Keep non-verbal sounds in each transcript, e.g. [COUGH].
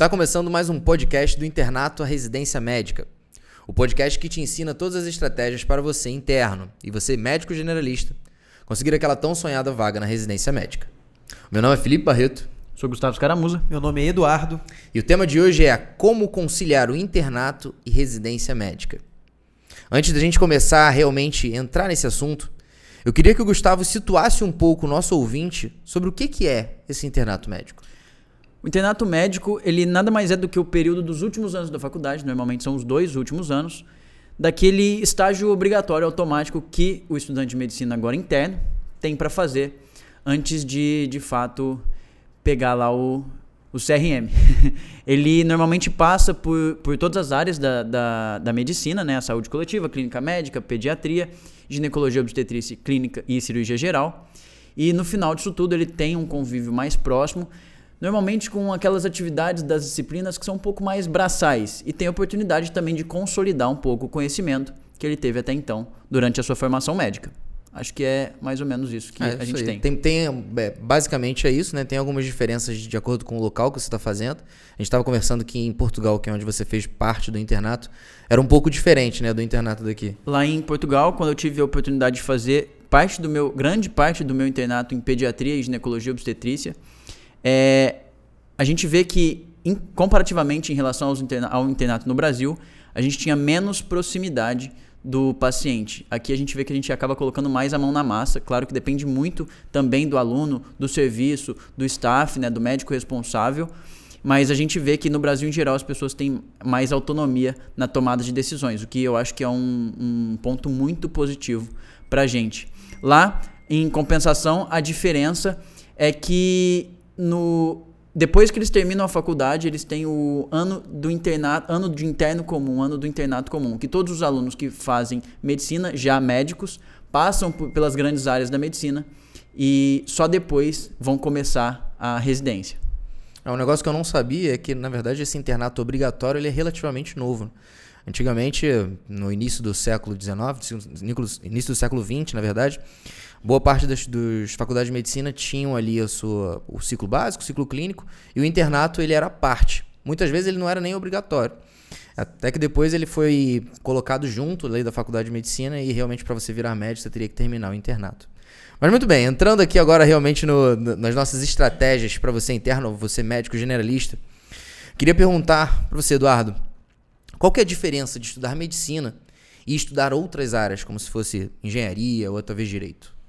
Está começando mais um podcast do Internato à Residência Médica. O podcast que te ensina todas as estratégias para você interno e você médico generalista conseguir aquela tão sonhada vaga na residência médica. Meu nome é Felipe Barreto. Sou Gustavo Scaramuza. Meu nome é Eduardo. E o tema de hoje é como conciliar o internato e residência médica. Antes da gente começar a realmente entrar nesse assunto, eu queria que o Gustavo situasse um pouco o nosso ouvinte sobre o que, que é esse internato médico. O internato médico, ele nada mais é do que o período dos últimos anos da faculdade, normalmente são os dois últimos anos, daquele estágio obrigatório automático que o estudante de medicina agora interno tem para fazer antes de, de fato, pegar lá o, o CRM. [LAUGHS] ele normalmente passa por, por todas as áreas da, da, da medicina, né? A saúde coletiva, clínica médica, pediatria, ginecologia, obstetrícia, clínica e cirurgia geral. E no final disso tudo ele tem um convívio mais próximo, normalmente com aquelas atividades das disciplinas que são um pouco mais braçais e tem a oportunidade também de consolidar um pouco o conhecimento que ele teve até então durante a sua formação médica. Acho que é mais ou menos isso que é, a gente tem. tem. tem é, basicamente é isso, né? Tem algumas diferenças de acordo com o local que você está fazendo. A gente estava conversando que em Portugal, que é onde você fez parte do internato, era um pouco diferente, né, do internato daqui. Lá em Portugal, quando eu tive a oportunidade de fazer parte do meu, grande parte do meu internato em pediatria e ginecologia e obstetrícia, é, a gente vê que, in, comparativamente em relação interna ao internato no Brasil, a gente tinha menos proximidade do paciente. Aqui a gente vê que a gente acaba colocando mais a mão na massa. Claro que depende muito também do aluno, do serviço, do staff, né, do médico responsável. Mas a gente vê que no Brasil, em geral, as pessoas têm mais autonomia na tomada de decisões, o que eu acho que é um, um ponto muito positivo para a gente. Lá, em compensação, a diferença é que no depois que eles terminam a faculdade, eles têm o ano do internato, ano de interno comum, ano do internato comum, que todos os alunos que fazem medicina, já médicos, passam pelas grandes áreas da medicina e só depois vão começar a residência. É um negócio que eu não sabia é que na verdade esse internato obrigatório ele é relativamente novo. Antigamente, no início do século XIX, início do século XX, na verdade, boa parte das, das faculdades de medicina tinham ali a sua, o ciclo básico, o ciclo clínico, e o internato ele era parte. Muitas vezes ele não era nem obrigatório. Até que depois ele foi colocado junto lei da faculdade de medicina e realmente para você virar médico você teria que terminar o internato. Mas muito bem, entrando aqui agora realmente no, nas nossas estratégias para você interno, você médico generalista, queria perguntar para você, Eduardo, qual que é a diferença de estudar medicina e estudar outras áreas, como se fosse engenharia ou talvez direito?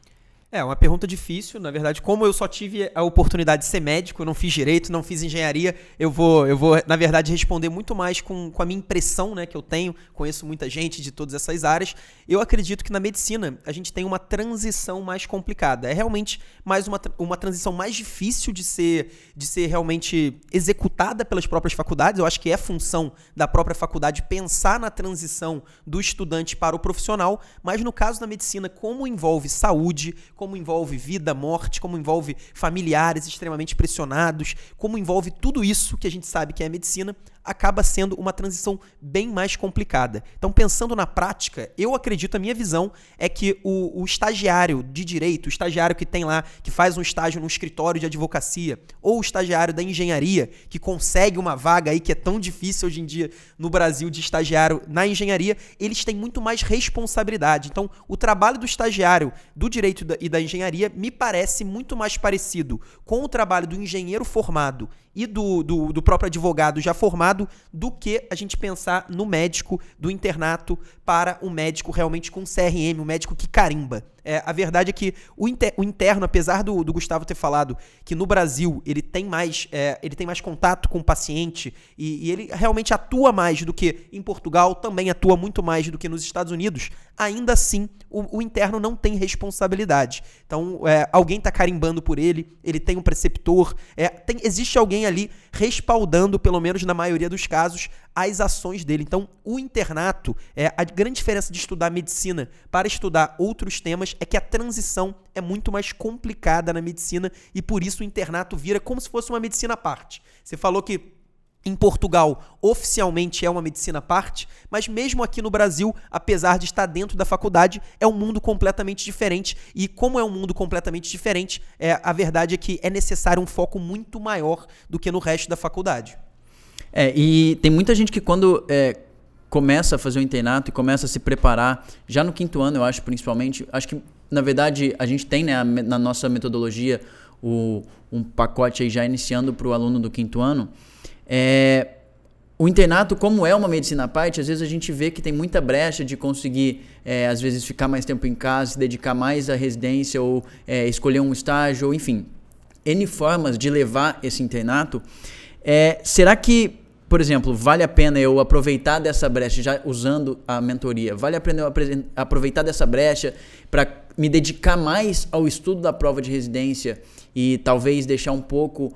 É, uma pergunta difícil. Na verdade, como eu só tive a oportunidade de ser médico, não fiz direito, não fiz engenharia, eu vou, eu vou na verdade, responder muito mais com, com a minha impressão né, que eu tenho. Conheço muita gente de todas essas áreas. Eu acredito que na medicina a gente tem uma transição mais complicada. É realmente mais uma, uma transição mais difícil de ser, de ser realmente executada pelas próprias faculdades. Eu acho que é função da própria faculdade pensar na transição do estudante para o profissional, mas no caso da medicina, como envolve saúde, como envolve vida, morte, como envolve familiares extremamente pressionados, como envolve tudo isso que a gente sabe que é a medicina, acaba sendo uma transição bem mais complicada. Então, pensando na prática, eu acredito, a minha visão é que o, o, estagiário de direito, o estagiário que tem lá, que faz um estágio no escritório de advocacia, ou o estagiário da engenharia, que consegue uma vaga aí que é tão difícil hoje em dia no Brasil de estagiário na engenharia, eles têm muito mais responsabilidade. Então, o trabalho do estagiário do direito e da engenharia me parece muito mais parecido com o trabalho do engenheiro formado e do, do, do, próprio advogado já formado do que a gente pensar no médico do internato para um médico realmente com CRM, um médico que carimba. É, a verdade é que o, inter, o interno, apesar do, do, Gustavo ter falado que no Brasil ele tem mais, é, ele tem mais contato com o paciente e, e, ele realmente atua mais do que em Portugal, também atua muito mais do que nos Estados Unidos, ainda assim o, o interno não tem responsabilidade. Então, é, alguém está carimbando por ele, ele tem um preceptor, é, tem, existe alguém ali respaldando, pelo menos na maioria dos casos, as ações dele. Então, o internato, é, a grande diferença de estudar medicina para estudar outros temas é que a transição é muito mais complicada na medicina e por isso o internato vira como se fosse uma medicina à parte. Você falou que em Portugal, oficialmente é uma medicina à parte, mas mesmo aqui no Brasil, apesar de estar dentro da faculdade, é um mundo completamente diferente. E como é um mundo completamente diferente, é, a verdade é que é necessário um foco muito maior do que no resto da faculdade. É, e tem muita gente que quando é, começa a fazer o internato e começa a se preparar, já no quinto ano, eu acho, principalmente, acho que, na verdade, a gente tem né, na nossa metodologia o, um pacote aí já iniciando para o aluno do quinto ano. É, o internato, como é uma medicina à parte, às vezes a gente vê que tem muita brecha de conseguir, é, às vezes, ficar mais tempo em casa, se dedicar mais à residência ou é, escolher um estágio, ou enfim, N formas de levar esse internato. É, será que, por exemplo, vale a pena eu aproveitar dessa brecha, já usando a mentoria, vale a pena eu aproveitar dessa brecha para me dedicar mais ao estudo da prova de residência e talvez deixar um pouco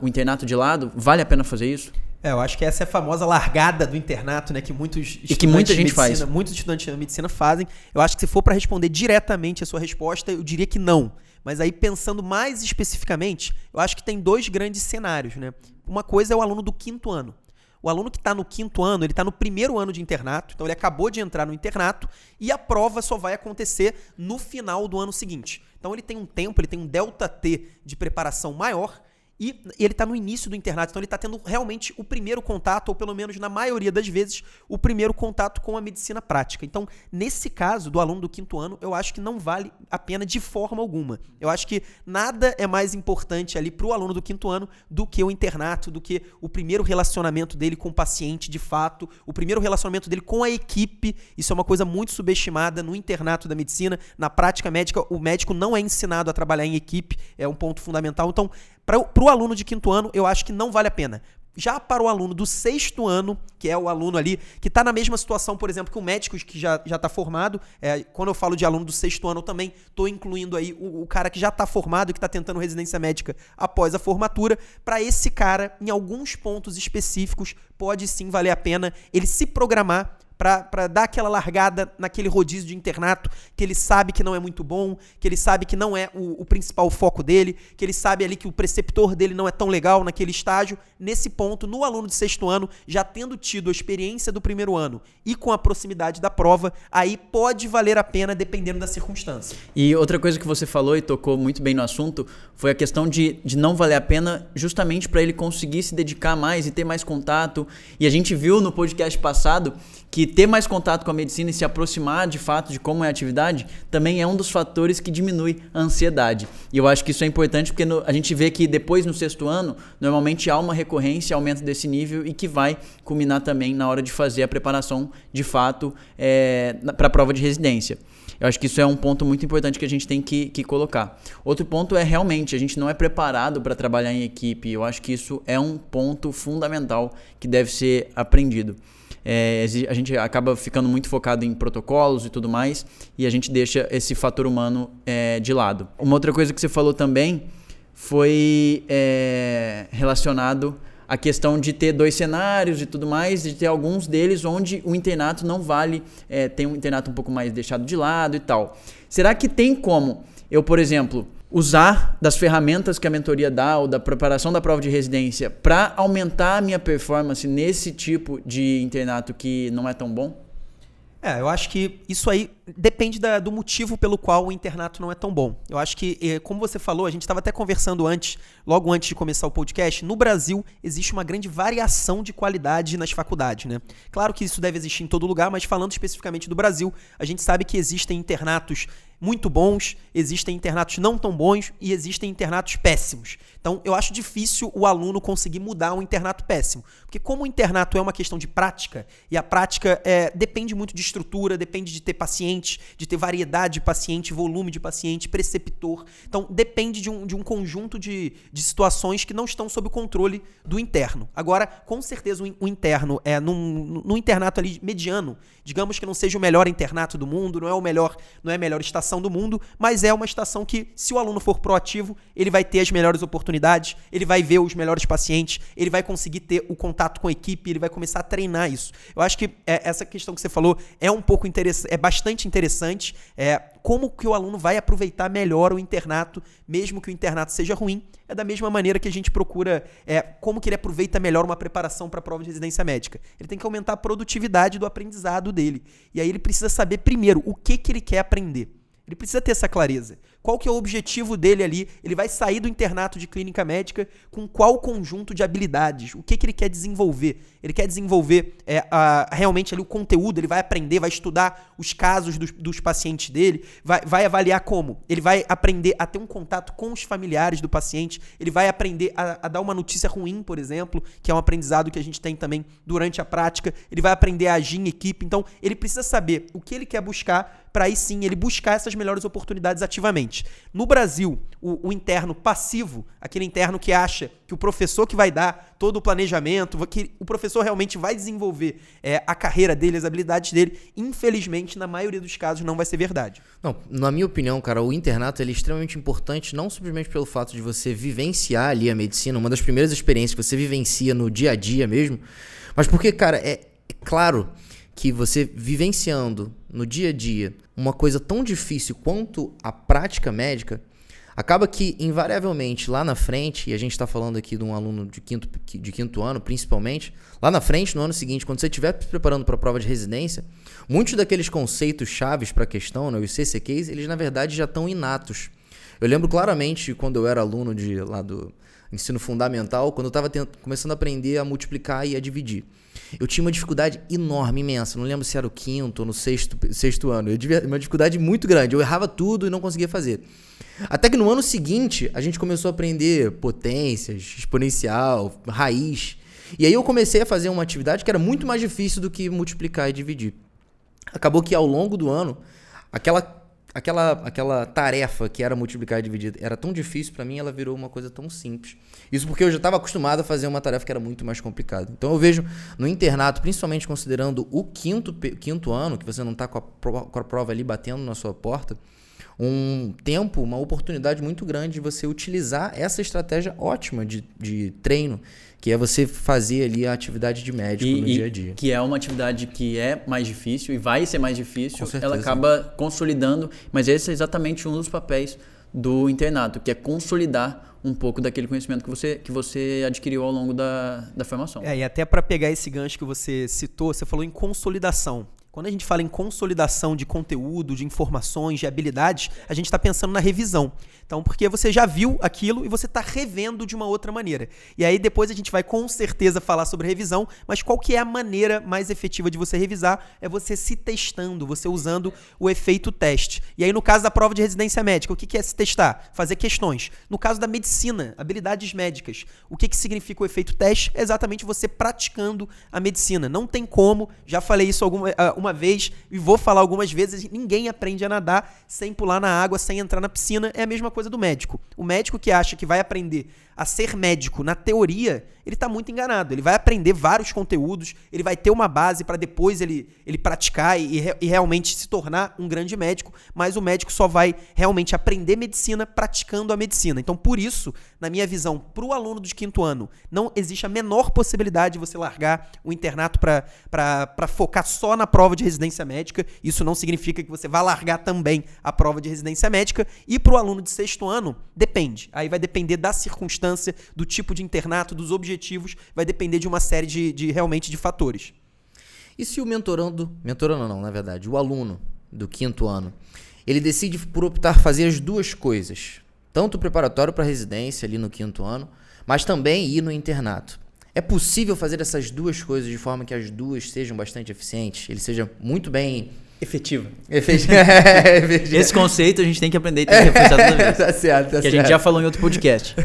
o internato de lado? Vale a pena fazer isso? É, eu acho que essa é a famosa largada do internato, né? Que muitos e que muita gente medicina, faz. Muitos estudantes de medicina fazem. Eu acho que se for para responder diretamente a sua resposta, eu diria que não. Mas aí pensando mais especificamente, eu acho que tem dois grandes cenários, né? Uma coisa é o aluno do quinto ano. O aluno que está no quinto ano, ele está no primeiro ano de internato, então ele acabou de entrar no internato e a prova só vai acontecer no final do ano seguinte. Então ele tem um tempo, ele tem um delta T de preparação maior e ele está no início do internato, então ele está tendo realmente o primeiro contato, ou pelo menos na maioria das vezes, o primeiro contato com a medicina prática. Então, nesse caso do aluno do quinto ano, eu acho que não vale a pena de forma alguma. Eu acho que nada é mais importante ali para o aluno do quinto ano do que o internato, do que o primeiro relacionamento dele com o paciente de fato, o primeiro relacionamento dele com a equipe. Isso é uma coisa muito subestimada no internato da medicina. Na prática médica, o médico não é ensinado a trabalhar em equipe, é um ponto fundamental. Então, para o aluno de quinto ano, eu acho que não vale a pena. Já para o aluno do sexto ano, que é o aluno ali, que está na mesma situação, por exemplo, que o médico que já está formado, é, quando eu falo de aluno do sexto ano, eu também estou incluindo aí o, o, cara que já está formado que está tentando residência médica após a formatura. Para esse cara, em alguns pontos específicos, pode sim valer a pena ele se programar para dar aquela largada naquele rodízio de internato que ele sabe que não é muito bom, que ele sabe que não é o, o, principal foco dele, que ele sabe ali que o preceptor dele não é tão legal naquele estágio. Nesse ponto, no aluno de sexto ano, já tendo tido a experiência do primeiro ano e com a proximidade da prova, aí pode valer a pena dependendo da circunstância. E outra coisa que você falou e tocou muito bem no assunto foi a questão de, de não valer a pena justamente para ele conseguir se dedicar mais e ter mais contato. E a gente viu no podcast passado que ter mais contato com a medicina e se aproximar de fato de como é a atividade também é um dos fatores que diminui a ansiedade. E eu acho que isso é importante porque no, a gente vê que depois no sexto ano, normalmente há uma recorrência, aumento desse nível e que vai culminar também na hora de fazer a preparação de fato é, para a prova de residência. Eu acho que isso é um ponto muito importante que a gente tem que, que colocar. Outro ponto é realmente a gente não é preparado para trabalhar em equipe. Eu acho que isso é um ponto fundamental que deve ser aprendido é, a gente acaba ficando muito focado em protocolos e tudo mais, e a gente deixa esse fator humano é, de lado. Uma outra coisa que você falou também foi é, relacionado à questão de ter dois cenários e tudo mais, de ter alguns deles onde o internato não vale, é, tem um internato um pouco mais deixado de lado e tal. Será que tem como eu, por exemplo, usar das ferramentas que a mentoria dá ou da preparação da prova de residência para aumentar a minha performance nesse tipo de internato que não é tão bom? É, eu acho que isso aí depende da, do motivo pelo qual o internato não é tão bom. Eu acho que, eh, como você falou, a gente estava até conversando antes, logo antes de começar o podcast, no Brasil existe uma grande variação de qualidade nas faculdades, né? Claro que isso deve existir em todo lugar, mas falando especificamente do Brasil, a gente sabe que existem internatos muito bons, existem internatos não tão bons e existem internatos péssimos. Então, eu acho difícil o aluno conseguir mudar um internato péssimo. Porque como o internato é uma questão de prática, e a prática é, depende muito de estrutura, depende de ter paciente, de ter variedade de paciente, volume de paciente, preceptor. Então, depende de um, de um conjunto de, de situações que não estão sob o controle do interno. Agora, com certeza, o, o interno é num, num internato ali mediano, digamos que não seja o melhor internato do mundo, não é o melhor, não é a melhor estação estação do mundo, mas é uma estação que, se o aluno for proativo, ele vai ter as melhores oportunidades, ele vai ver os melhores pacientes, ele vai conseguir ter o contato com a equipe, ele vai começar a treinar isso. Eu acho que é, essa questão que você falou é um pouco interessante, é bastante interessante. É, como que o aluno vai aproveitar melhor o internato, mesmo que o internato seja ruim, é da mesma maneira que a gente procura é, como que ele aproveita melhor uma preparação para a prova de residência médica. Ele tem que aumentar a produtividade do aprendizado dele. E aí ele precisa saber primeiro o que, que ele quer aprender. Ele precisa ter essa clareza. Qual que é o objetivo dele ali? Ele vai sair do internato de clínica médica com qual conjunto de habilidades? O que, que ele quer desenvolver? Ele quer desenvolver é, a, realmente ali o conteúdo, ele vai aprender, vai estudar os casos dos, dos pacientes dele, vai, vai avaliar como? Ele vai aprender a ter um contato com os familiares do paciente, ele vai aprender a, a dar uma notícia ruim, por exemplo, que é um aprendizado que a gente tem também durante a prática, ele vai aprender a agir em equipe, então ele precisa saber o que ele quer buscar para aí sim ele buscar essas melhores oportunidades ativamente. No Brasil, o, o, interno passivo, aquele interno que acha que o professor que vai dar todo o planejamento, que o professor realmente vai desenvolver é, a carreira dele, as habilidades dele, infelizmente, na maioria dos casos, não vai ser verdade. Não, na minha opinião, cara, o internato é extremamente importante, não simplesmente pelo fato de você vivenciar ali a medicina, uma das primeiras experiências que você vivencia no dia a dia mesmo, mas porque, cara, é, é claro que você vivenciando no dia a dia uma coisa tão difícil quanto a prática médica, acaba que, invariavelmente, lá na frente, e a gente está falando aqui de um aluno de quinto, de quinto ano, principalmente, lá na frente, no ano seguinte, quando você estiver se preparando para a prova de residência, muitos daqueles conceitos chaves para a questão, né, os CCQs, eles na verdade já estão inatos. Eu lembro claramente quando eu era aluno de lá do ensino fundamental, quando eu estava começando a aprender a multiplicar e a dividir. Eu tinha uma dificuldade enorme, imensa. Não lembro se era o quinto ou no sexto, sexto ano. Eu tive uma dificuldade muito grande. Eu errava tudo e não conseguia fazer. Até que no ano seguinte, a gente começou a aprender potências, exponencial, raiz. E aí eu comecei a fazer uma atividade que era muito mais difícil do que multiplicar e dividir. Acabou que ao longo do ano, aquela aquela, aquela tarefa que era multiplicar e dividir era tão difícil para mim, ela virou uma coisa tão simples. Isso porque eu já estava acostumado a fazer uma tarefa que era muito mais complicada. Então eu vejo no internato, principalmente considerando o quinto, quinto ano, que você não está com, com, a prova ali batendo na sua porta, um tempo, uma oportunidade muito grande de você utilizar essa estratégia ótima de, de treino que é você fazer ali a atividade de médico e, no dia a dia. Que é uma atividade que é mais difícil e vai ser mais difícil, ela acaba consolidando, mas esse é exatamente um dos papéis do internato, que é consolidar um pouco daquele conhecimento que você, que você adquiriu ao longo da, da formação. É, e até para pegar esse gancho que você citou, você falou em consolidação. Quando a gente fala em consolidação de conteúdo, de informações, de habilidades, a gente está pensando na revisão. Então, porque você já viu aquilo e você está revendo de uma outra maneira. E aí depois a gente vai com certeza falar sobre revisão, mas qual que é a maneira mais efetiva de você revisar? É você se testando, você usando o efeito teste. E aí no caso da prova de residência médica, o que, que é se testar? Fazer questões. No caso da medicina, habilidades médicas, o que, que significa o efeito teste? É exatamente você praticando a medicina. Não tem como, já falei isso alguma ah, uma vez e vou falar algumas vezes, ninguém aprende a nadar sem pular na água, sem entrar na piscina. É a mesma coisa do médico. O médico que acha que vai aprender a ser médico na teoria, ele está muito enganado. Ele vai aprender vários conteúdos, ele vai ter uma base para depois ele, ele praticar e, e, realmente se tornar um grande médico, mas o médico só vai realmente aprender medicina praticando a medicina. Então, por isso, na minha visão, para o aluno de quinto ano, não existe a menor possibilidade de você largar o internato para focar só na prova de residência médica. Isso não significa que você vai largar também a prova de residência médica. E para o aluno de sexto ano, depende. Aí vai depender da circunstância, do tipo de internato, dos objetivos, vai depender de uma série de, de realmente de fatores. E se o mentorando, mentorando não, na verdade, o aluno do quinto ano, ele decide por optar fazer as duas coisas, tanto o preparatório para residência ali no quinto ano, mas também ir no internato. É possível fazer essas duas coisas de forma que as duas sejam bastante eficientes, ele seja muito bem efetiva. [LAUGHS] [LAUGHS] Efetiva. Esse conceito a gente tem que aprender e tem que reforçar toda vez. tá certo, tá que certo. a gente já falou em outro podcast. [LAUGHS]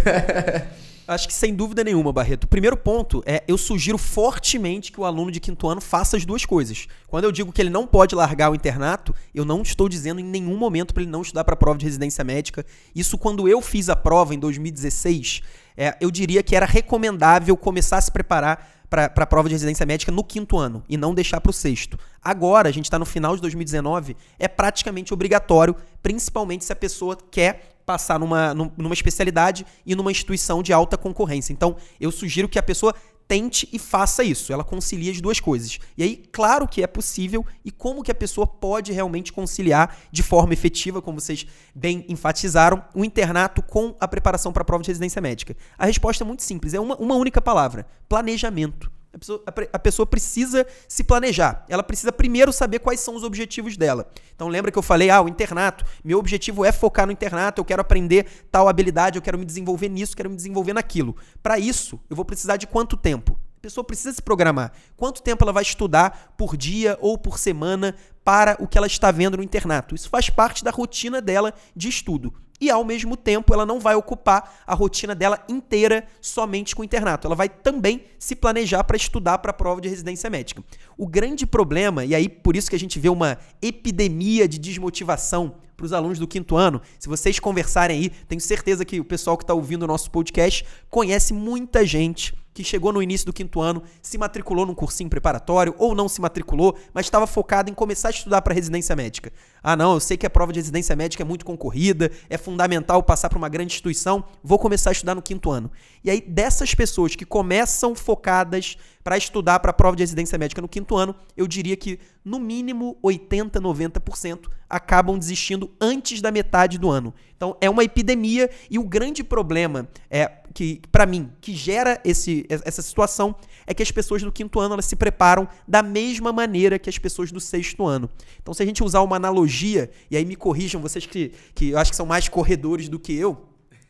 Acho que sem dúvida nenhuma, Barreto. O primeiro ponto é eu sugiro fortemente que o aluno de quinto ano faça as duas coisas. Quando eu digo que ele não pode largar o internato, eu não estou dizendo em nenhum momento para ele não estudar para a prova de residência médica. Isso quando eu fiz a prova em 2016, é, eu diria que era recomendável começar a se preparar para a prova de residência médica no quinto ano e não deixar para o sexto. Agora, a gente está no final de 2019, é praticamente obrigatório, principalmente se a pessoa quer passar numa, numa especialidade e numa instituição de alta concorrência. Então, eu sugiro que a pessoa tente e faça isso. Ela concilia as duas coisas. E aí, claro que é possível e como que a pessoa pode realmente conciliar de forma efetiva, como vocês bem enfatizaram, o internato com a preparação para a prova de residência médica. A resposta é muito simples, é uma, uma única palavra: planejamento. A pessoa, a, pessoa, precisa se planejar. Ela precisa primeiro saber quais são os objetivos dela. Então lembra que eu falei, ah, o internato, meu objetivo é focar no internato, eu quero aprender tal habilidade, eu quero me desenvolver nisso, quero me desenvolver naquilo. Para isso, eu vou precisar de quanto tempo? A pessoa precisa se programar. Quanto tempo ela vai estudar por dia ou por semana para o que ela está vendo no internato? Isso faz parte da rotina dela de estudo e ao mesmo tempo ela não vai ocupar a rotina dela inteira somente com o internato. Ela vai também se planejar para estudar para a prova de residência médica. O grande problema, e aí por isso que a gente vê uma epidemia de desmotivação para os alunos do quinto ano, se vocês conversarem aí, tenho certeza que o pessoal que está ouvindo o nosso podcast conhece muita gente que chegou no início do quinto ano, se matriculou num cursinho preparatório ou não se matriculou, mas estava focado em começar a estudar para residência médica. Ah, não, eu sei que a prova de residência médica é muito concorrida, é fundamental passar para uma grande instituição, vou começar a estudar no quinto ano. E aí, dessas pessoas que começam focadas para estudar para a prova de residência médica no quinto ano, eu diria que no mínimo 80, 90% acabam desistindo antes da metade do ano. Então é uma epidemia e o grande problema é que para mim que gera esse, essa situação é que as pessoas do quinto ano elas se preparam da mesma maneira que as pessoas do sexto ano. Então se a gente usar uma analogia e aí me corrijam vocês que que eu acho que são mais corredores do que eu,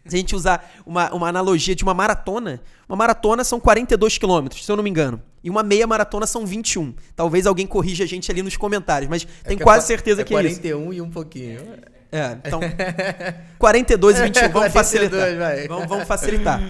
se a gente usar uma, uma analogia de uma maratona, uma maratona são 42 quilômetros, se eu não me engano. E uma meia maratona são 21. Talvez alguém corrija a gente ali nos comentários, mas é tenho quase é, certeza é que 41 é 41 e um pouquinho. É, então. [LAUGHS] 42 e 21, vamos 42, facilitar. Vai. Vamos, vamos facilitar.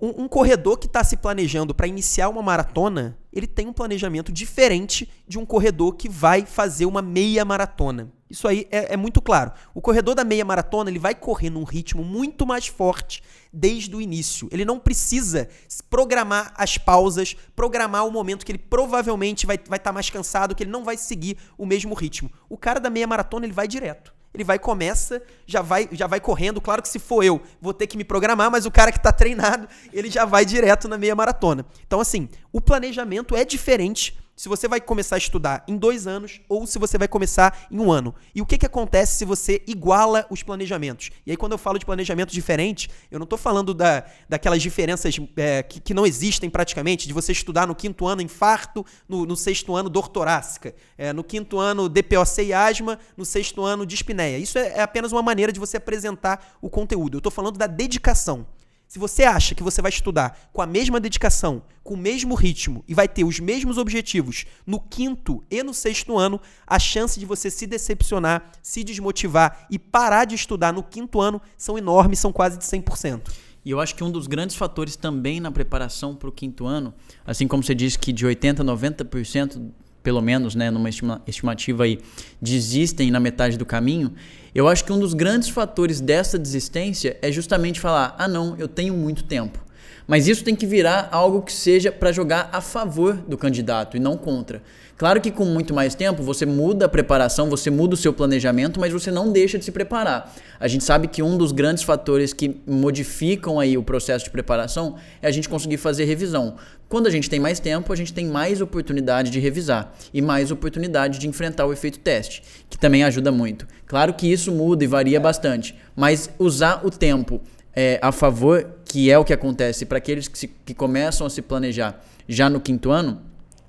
Um, um, corredor que está se planejando para iniciar uma maratona, ele tem um planejamento diferente de um corredor que vai fazer uma meia maratona. Isso aí é, é, muito claro. O corredor da meia maratona ele vai correr num ritmo muito mais forte desde o início. Ele não precisa programar as pausas, programar o momento que ele provavelmente vai estar vai tá mais cansado, que ele não vai seguir o mesmo ritmo. O cara da meia maratona ele vai direto ele vai começa, já vai já vai correndo. Claro que se for eu, vou ter que me programar, mas o cara que está treinado, ele já vai direto na meia maratona. Então assim, o planejamento é diferente se você vai começar a estudar em dois anos ou se você vai começar em um ano. E o que, que acontece se você iguala os planejamentos? E aí, quando eu falo de planejamento diferente, eu não estou falando da, daquelas diferenças é, que, que, não existem praticamente, de você estudar no quinto ano infarto, no, no sexto ano dor torácica, é, no quinto ano DPOC e asma, no sexto ano dispneia. Isso é, é apenas uma maneira de você apresentar o conteúdo. Eu estou falando da dedicação. Se você acha que você vai estudar com a mesma dedicação, com o mesmo ritmo e vai ter os mesmos objetivos no quinto e no sexto ano, a chance de você se decepcionar, se desmotivar e parar de estudar no quinto ano são enormes, são quase de 100%. E eu acho que um dos grandes fatores também na preparação para o quinto ano, assim como você disse que de 80% a 90% pelo menos, né, numa estimativa aí, desistem na metade do caminho, eu acho que um dos grandes fatores dessa desistência é justamente falar: ah, não, eu tenho muito tempo. Mas isso tem que virar algo que seja para jogar a favor do candidato e não contra. Claro que com muito mais tempo você muda a preparação, você muda o seu planejamento, mas você não deixa de se preparar. A gente sabe que um dos grandes fatores que modificam aí o processo de preparação é a gente conseguir fazer revisão. Quando a gente tem mais tempo, a gente tem mais oportunidade de revisar e mais oportunidade de enfrentar o efeito teste, que também ajuda muito. Claro que isso muda e varia bastante, mas usar o tempo é, a favor, que é o que acontece para aqueles que, se, que começam a se planejar já no quinto ano,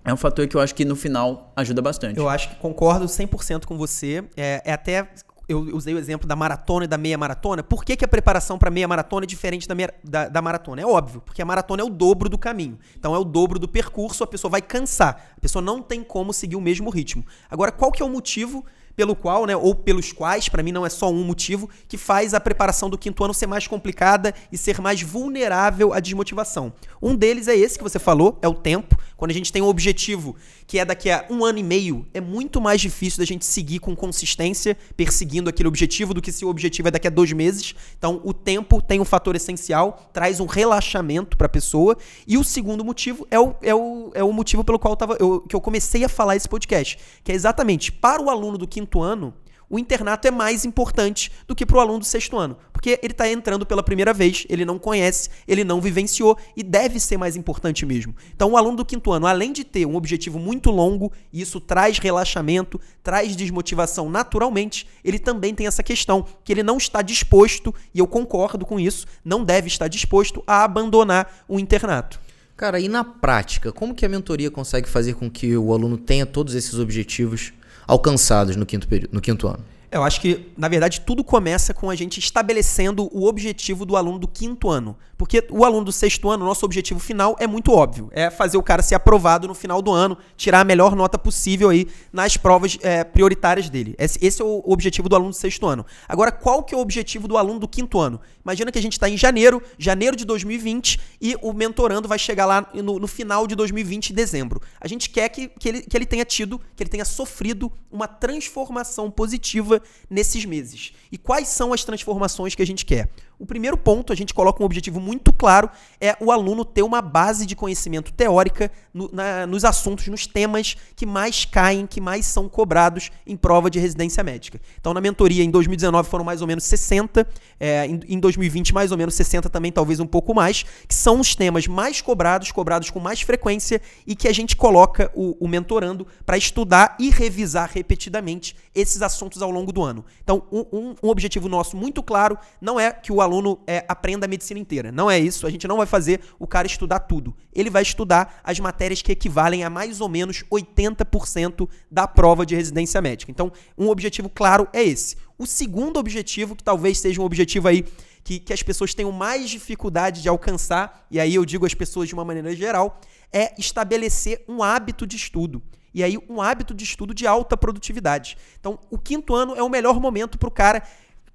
é um fator que eu acho que no final ajuda bastante. Eu acho que concordo 100% com você. É, é, até. Eu usei o exemplo da maratona e da meia maratona. Por que, que a preparação para meia maratona é diferente da, meia, da, da, maratona? É óbvio, porque a maratona é o dobro do caminho. Então é o dobro do percurso, a pessoa vai cansar. A pessoa não tem como seguir o mesmo ritmo. Agora, qual que é o motivo pelo qual, né, ou pelos quais, para mim não é só um motivo, que faz a preparação do quinto ano ser mais complicada e ser mais vulnerável à desmotivação. Um deles é esse que você falou, é o tempo. Quando a gente tem um objetivo que é daqui a um ano e meio, é muito mais difícil da gente seguir com consistência, perseguindo aquele objetivo, do que se o objetivo é daqui a dois meses. Então, o tempo tem um fator essencial, traz um relaxamento para a pessoa. E o segundo motivo é o, é o, é o motivo pelo qual eu tava, eu, que eu comecei a falar esse podcast, que é exatamente para o aluno do quinto ano o internato é mais importante do que para o aluno do sexto ano. Porque ele está entrando pela primeira vez, ele não conhece, ele não vivenciou e deve ser mais importante mesmo. Então, o aluno do quinto ano, além de ter um objetivo muito longo, e isso traz relaxamento, traz desmotivação naturalmente, ele também tem essa questão que ele não está disposto, e eu concordo com isso, não deve estar disposto a abandonar o internato. Cara, e na prática, como que a mentoria consegue fazer com que o aluno tenha todos esses objetivos alcançados no quinto, período, no quinto ano? Eu acho que, na verdade, tudo começa com a gente estabelecendo o objetivo do aluno do quinto ano. Porque o aluno do sexto ano, nosso objetivo final é muito óbvio. É fazer o cara ser aprovado no final do ano, tirar a melhor nota possível aí nas provas é, prioritárias dele. Esse, esse, é o objetivo do aluno do sexto ano. Agora, qual que é o objetivo do aluno do quinto ano? Imagina que a gente está em janeiro, janeiro de 2020, e o mentorando vai chegar lá no, no final de 2020, em dezembro. A gente quer que, que, ele, que ele tenha tido, que ele tenha sofrido uma transformação positiva nesses meses. E quais são as transformações que a gente quer? O primeiro ponto, a gente coloca um objetivo muito claro, é o aluno ter uma base de conhecimento teórica no, na, nos assuntos, nos temas que mais caem, que mais são cobrados em prova de residência médica. Então, na mentoria, em 2019 foram mais ou menos 60, é, em, em 2020 mais ou menos 60 também, talvez um pouco mais, que são os temas mais cobrados, cobrados com mais frequência e que a gente coloca o, o mentorando para estudar e revisar repetidamente esses assuntos ao longo do ano. Então, um, um, um objetivo nosso muito claro não é que o aluno é, aprenda a medicina inteira. Não é isso. A gente não vai fazer o cara estudar tudo. Ele vai estudar as matérias que equivalem a mais ou menos 80% da prova de residência médica. Então, um objetivo claro é esse. O segundo objetivo, que talvez seja um objetivo aí que, que as pessoas tenham mais dificuldade de alcançar, e aí eu digo as pessoas de uma maneira geral, é estabelecer um hábito de estudo. E aí, um hábito de estudo de alta produtividade. Então, o quinto ano é o melhor momento para o cara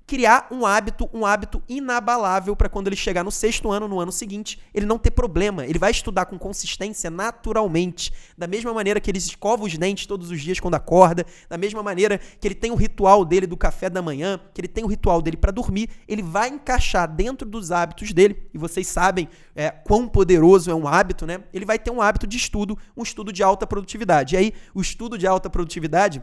criar um hábito, um hábito inabalável para quando ele chegar no sexto ano, no ano seguinte, ele não ter problema. Ele vai estudar com consistência naturalmente, da mesma maneira que ele escova os dentes todos os dias quando acorda, da mesma maneira que ele tem o ritual dele do café da manhã, que ele tem o ritual dele para dormir, ele vai encaixar dentro dos hábitos dele, e vocês sabem é, quão poderoso é um hábito, né? Ele vai ter um hábito de estudo, um estudo de alta produtividade. E aí, o estudo de alta produtividade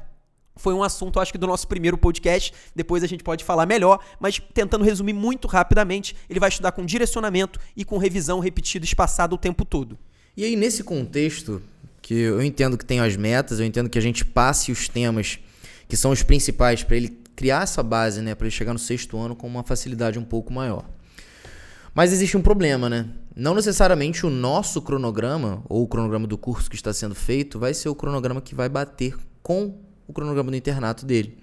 foi um assunto, acho que do nosso primeiro podcast. Depois a gente pode falar melhor, mas tentando resumir muito rapidamente, ele vai estudar com direcionamento e com revisão repetida, espaçada o tempo todo. E aí, nesse contexto, que eu entendo que tem as metas, eu entendo que a gente passe os temas que são os principais para ele criar essa base, né, para ele chegar no sexto ano com uma facilidade um pouco maior. Mas existe um problema, né? Não necessariamente o nosso cronograma ou o cronograma do curso que está sendo feito vai ser o cronograma que vai bater com o cronograma do internato dele.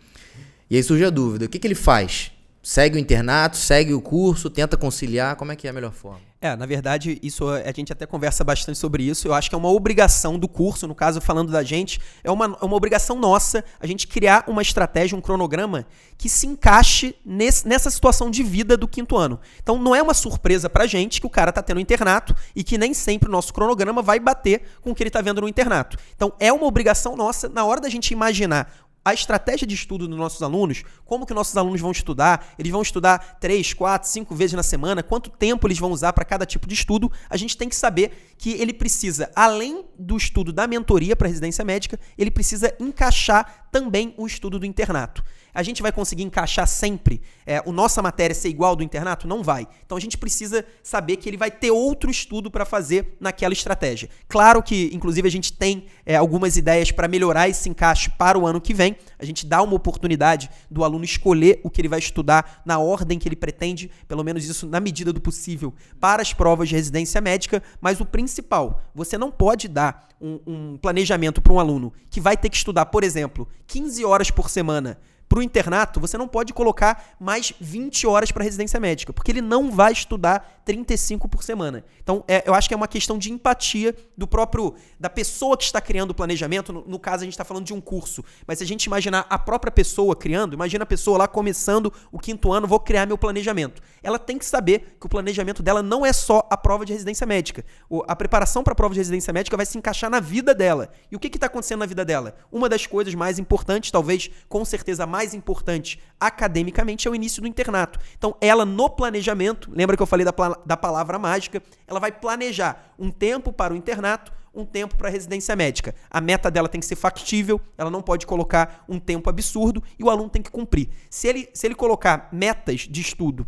E aí surge a dúvida: o que, que ele faz? Segue o internato, segue o curso, tenta conciliar? Como é que é a melhor forma? É, na verdade, isso a gente até conversa bastante sobre isso. Eu acho que é uma obrigação do curso, no caso, falando da gente, é uma, é uma obrigação nossa a gente criar uma estratégia, um cronograma que se encaixe nesse, nessa situação de vida do quinto ano. Então, não é uma surpresa pra gente que o cara tá tendo um internato e que nem sempre o nosso cronograma vai bater com o que ele tá vendo no internato. Então, é uma obrigação nossa, na hora da gente imaginar a estratégia de estudo dos nossos alunos, como que nossos alunos vão estudar, eles vão estudar três, quatro, cinco vezes na semana, quanto tempo eles vão usar para cada tipo de estudo, a gente tem que saber que ele precisa, além do estudo da mentoria para residência médica, ele precisa encaixar também o estudo do internato a gente vai conseguir encaixar sempre é, o nossa matéria ser igual do internato? Não vai. Então a gente precisa saber que ele vai ter outro estudo para fazer naquela estratégia. Claro que, inclusive, a gente tem é, algumas ideias para melhorar esse encaixe para o ano que vem. A gente dá uma oportunidade do aluno escolher o que ele vai estudar na ordem que ele pretende, pelo menos isso na medida do possível, para as provas de residência médica. Mas o principal, você não pode dar um, um planejamento para um aluno que vai ter que estudar, por exemplo, 15 horas por semana para o internato, você não pode colocar mais 20 horas para residência médica, porque ele não vai estudar 35 por semana. Então, é, eu acho que é uma questão de empatia do próprio da pessoa que está criando o planejamento. No, no caso, a gente está falando de um curso, mas se a gente imaginar a própria pessoa criando, imagina a pessoa lá começando o quinto ano, vou criar meu planejamento. Ela tem que saber que o planejamento dela não é só a prova de residência médica. O, a preparação para a prova de residência médica vai se encaixar na vida dela. E o que está acontecendo na vida dela? Uma das coisas mais importantes, talvez com certeza mais importante academicamente é o início do internato. Então, ela no planejamento, lembra que eu falei da, da palavra mágica, ela vai planejar um tempo para o internato, um tempo para a residência médica. A meta dela tem que ser factível, ela não pode colocar um tempo absurdo e o aluno tem que cumprir. Se ele, se ele colocar metas de estudo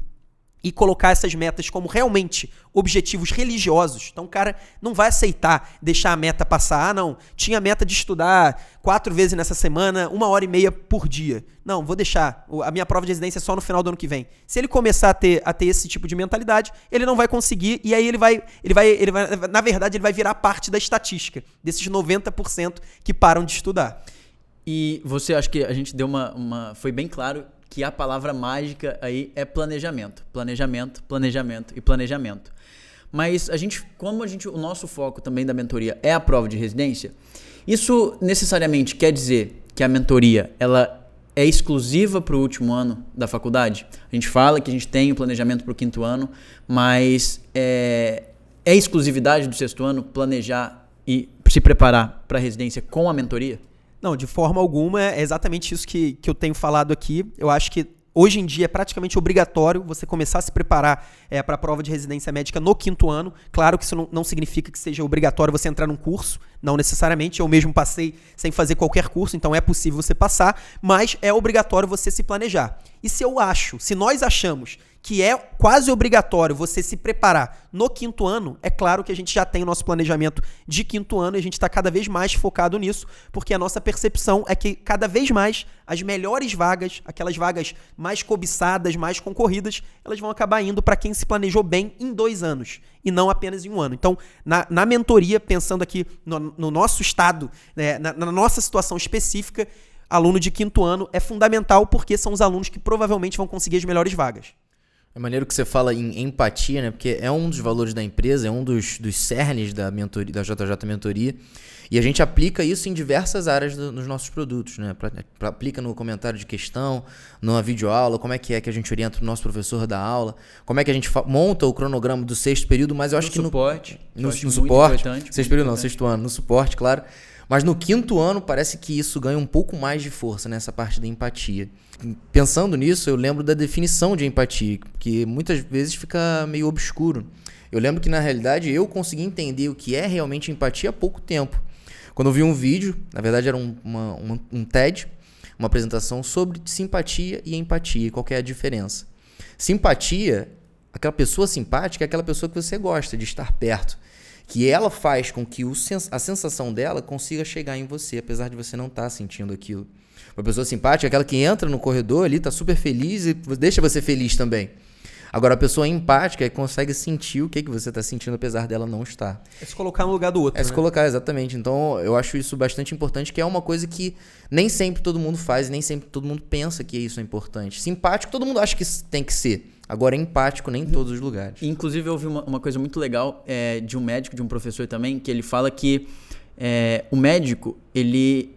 e colocar essas metas como realmente objetivos religiosos. Então o cara não vai aceitar deixar a meta passar. Ah, não, tinha a meta de estudar quatro vezes nessa semana, uma hora e meia por dia. Não, vou deixar. A minha prova de residência é só no final do ano que vem. Se ele começar a ter, a ter esse tipo de mentalidade, ele não vai conseguir e aí ele vai, ele vai, ele vai, na verdade, ele vai virar parte da estatística desses 90% que param de estudar. E você acha que a gente deu uma, uma foi bem claro que a palavra mágica aí é planejamento, planejamento, planejamento e planejamento. Mas a gente, como a gente, o nosso foco também da mentoria é a prova de residência, isso necessariamente quer dizer que a mentoria ela é exclusiva para o último ano da faculdade. A gente fala que a gente tem o planejamento para o quinto ano, mas é, é exclusividade do sexto ano planejar e se preparar para a residência com a mentoria? Não, de forma alguma, é exatamente isso que, que eu tenho falado aqui. Eu acho que hoje em dia é praticamente obrigatório você começar a se preparar é, para a prova de residência médica no quinto ano. Claro que isso não, não, significa que seja obrigatório você entrar num curso, não necessariamente. Eu mesmo passei sem fazer qualquer curso, então é possível você passar, mas é obrigatório você se planejar. E se eu acho, se nós achamos que é quase obrigatório você se preparar no quinto ano, é claro que a gente já tem o nosso planejamento de quinto ano e a gente está cada vez mais focado nisso, porque a nossa percepção é que cada vez mais as melhores vagas, aquelas vagas mais cobiçadas, mais concorridas, elas vão acabar indo para quem se planejou bem em dois anos e não apenas em um ano. Então, na, na mentoria, pensando aqui no, no nosso estado, né, na, na nossa situação específica, aluno de quinto ano é fundamental porque são os alunos que provavelmente vão conseguir as melhores vagas. É maneiro que você fala em empatia, né? Porque é um dos valores da empresa, é um dos, dos cernes da, mentoria, da JJ Mentoria. E a gente aplica isso em diversas áreas do, nos nossos produtos, né? Pra, pra, aplica no comentário de questão, numa videoaula, como é que é que a gente orienta o nosso professor da aula, como é que a gente monta o cronograma do sexto período, mas eu acho no que suporte, no, no, no suporte, sexto período não, sexto ano, no suporte, claro. Mas no quinto ano parece que isso ganha um pouco mais de força nessa parte da empatia. Pensando nisso, eu lembro da definição de empatia, que muitas vezes fica meio obscuro. Eu lembro que na realidade eu consegui entender o que é realmente empatia há pouco tempo. Quando eu vi um vídeo, na verdade era um, uma, uma, um TED, uma apresentação sobre simpatia e empatia, qual é a diferença. Simpatia, aquela pessoa simpática é aquela pessoa que você gosta de estar perto que ela faz com que sens a sensação dela consiga chegar em você, apesar de você não estar tá sentindo aquilo. Uma pessoa simpática é aquela que entra no corredor ali, tá super feliz e deixa você feliz também. Agora, a pessoa empática é que consegue sentir o que, que você está sentindo, apesar dela não estar. É se colocar no lugar do outro. É né? se colocar, exatamente. Então, eu acho isso bastante importante, que é uma coisa que nem sempre todo mundo faz, nem sempre todo mundo pensa que isso é importante. Simpático, todo mundo acha que tem que ser. Agora, é empático nem em todos os lugares. Inclusive, eu ouvi uma, uma coisa muito legal é, de um médico, de um professor também, que ele fala que é, o médico, ele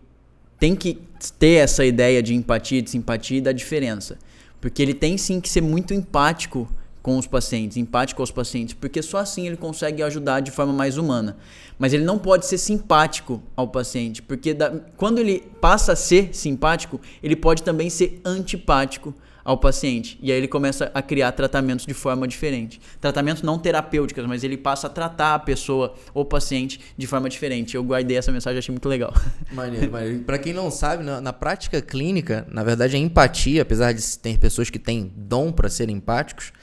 tem que ter essa ideia de empatia, de simpatia e da diferença. Porque ele tem sim que ser muito empático com os pacientes, empático aos pacientes, porque só assim ele consegue ajudar de forma mais humana. Mas ele não pode ser simpático ao paciente, porque da, quando ele passa a ser simpático, ele pode também ser antipático ao paciente. E aí ele começa a criar tratamentos de forma diferente. Tratamentos não terapêuticos, mas ele passa a tratar a pessoa ou paciente de forma diferente. Eu guardei essa mensagem, achei muito legal. [LAUGHS] Maneiro, maneiro. Pra quem não sabe, na, na, prática clínica, na verdade, a empatia, apesar de ter pessoas que têm dom para serem empáticos,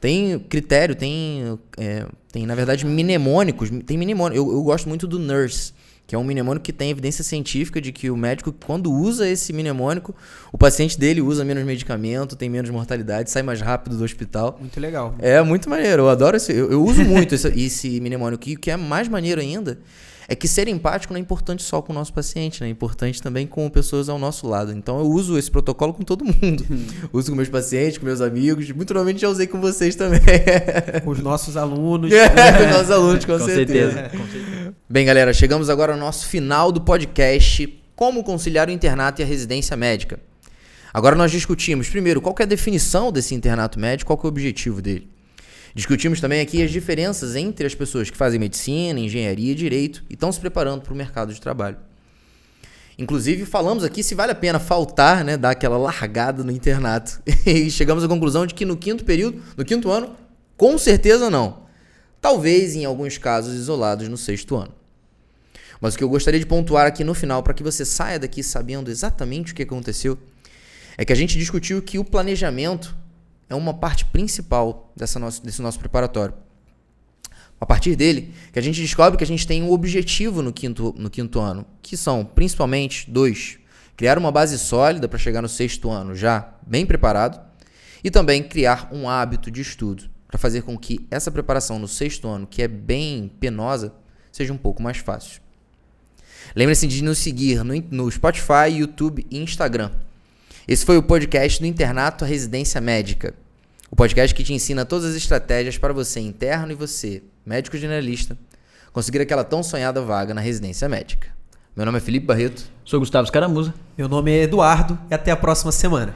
tem critério, tem, é, tem na verdade, mnemônicos. Tem mnemônicos. Eu, eu gosto muito do nurse que é um mnemônico que tem evidência científica de que o médico, quando usa esse mnemônico, o paciente dele usa menos medicamento, tem menos mortalidade, sai mais rápido do hospital. Muito legal. É muito maneiro, eu adoro esse. Eu, eu uso muito esse, [LAUGHS] esse mnemônico. E o que é mais maneiro ainda é que ser empático não é importante só com o nosso paciente, né? é importante também com pessoas ao nosso lado. Então eu uso esse protocolo com todo mundo. [LAUGHS] uso com meus pacientes, com meus amigos, muito provavelmente já usei com vocês também. com os nossos alunos. [LAUGHS] É, com os nossos alunos, com, com certeza. certeza. Com certeza. Bem, galera, chegamos agora ao nosso final do podcast Como conciliar o internato e a residência médica. Agora nós discutimos, primeiro, qual é a definição desse internato médico, qual é o objetivo dele. Discutimos também aqui as diferenças entre as pessoas que fazem medicina, engenharia e direito e estão se preparando para o mercado de trabalho. Inclusive, falamos aqui se vale a pena faltar, né, dar aquela largada no internato. [LAUGHS] E chegamos à conclusão de que no quinto período, no quinto ano, com certeza não. Talvez em alguns casos isolados no sexto ano. Mas o que eu gostaria de pontuar aqui no final, para que você saia daqui sabendo exatamente o que aconteceu, é que a gente discutiu que o planejamento é uma parte principal dessa nosso, desse nosso preparatório. A partir dele, que a gente descobre que a gente tem um objetivo no quinto, no quinto ano, que são principalmente dois: criar uma base sólida para chegar no sexto ano já bem preparado, e também criar um hábito de estudo para fazer com que essa preparação no sexto ano, que é bem penosa, seja um pouco mais fácil. Lembre-se de nos seguir no, no Spotify, YouTube e Instagram. Esse foi o podcast do Internato à Residência Médica. O podcast que te ensina todas as estratégias para você interno e você, médico generalista, conseguir aquela tão sonhada vaga na residência médica. Meu nome é Felipe Barreto. Sou Gustavo Scaramuza. Meu nome é Eduardo e até a próxima semana.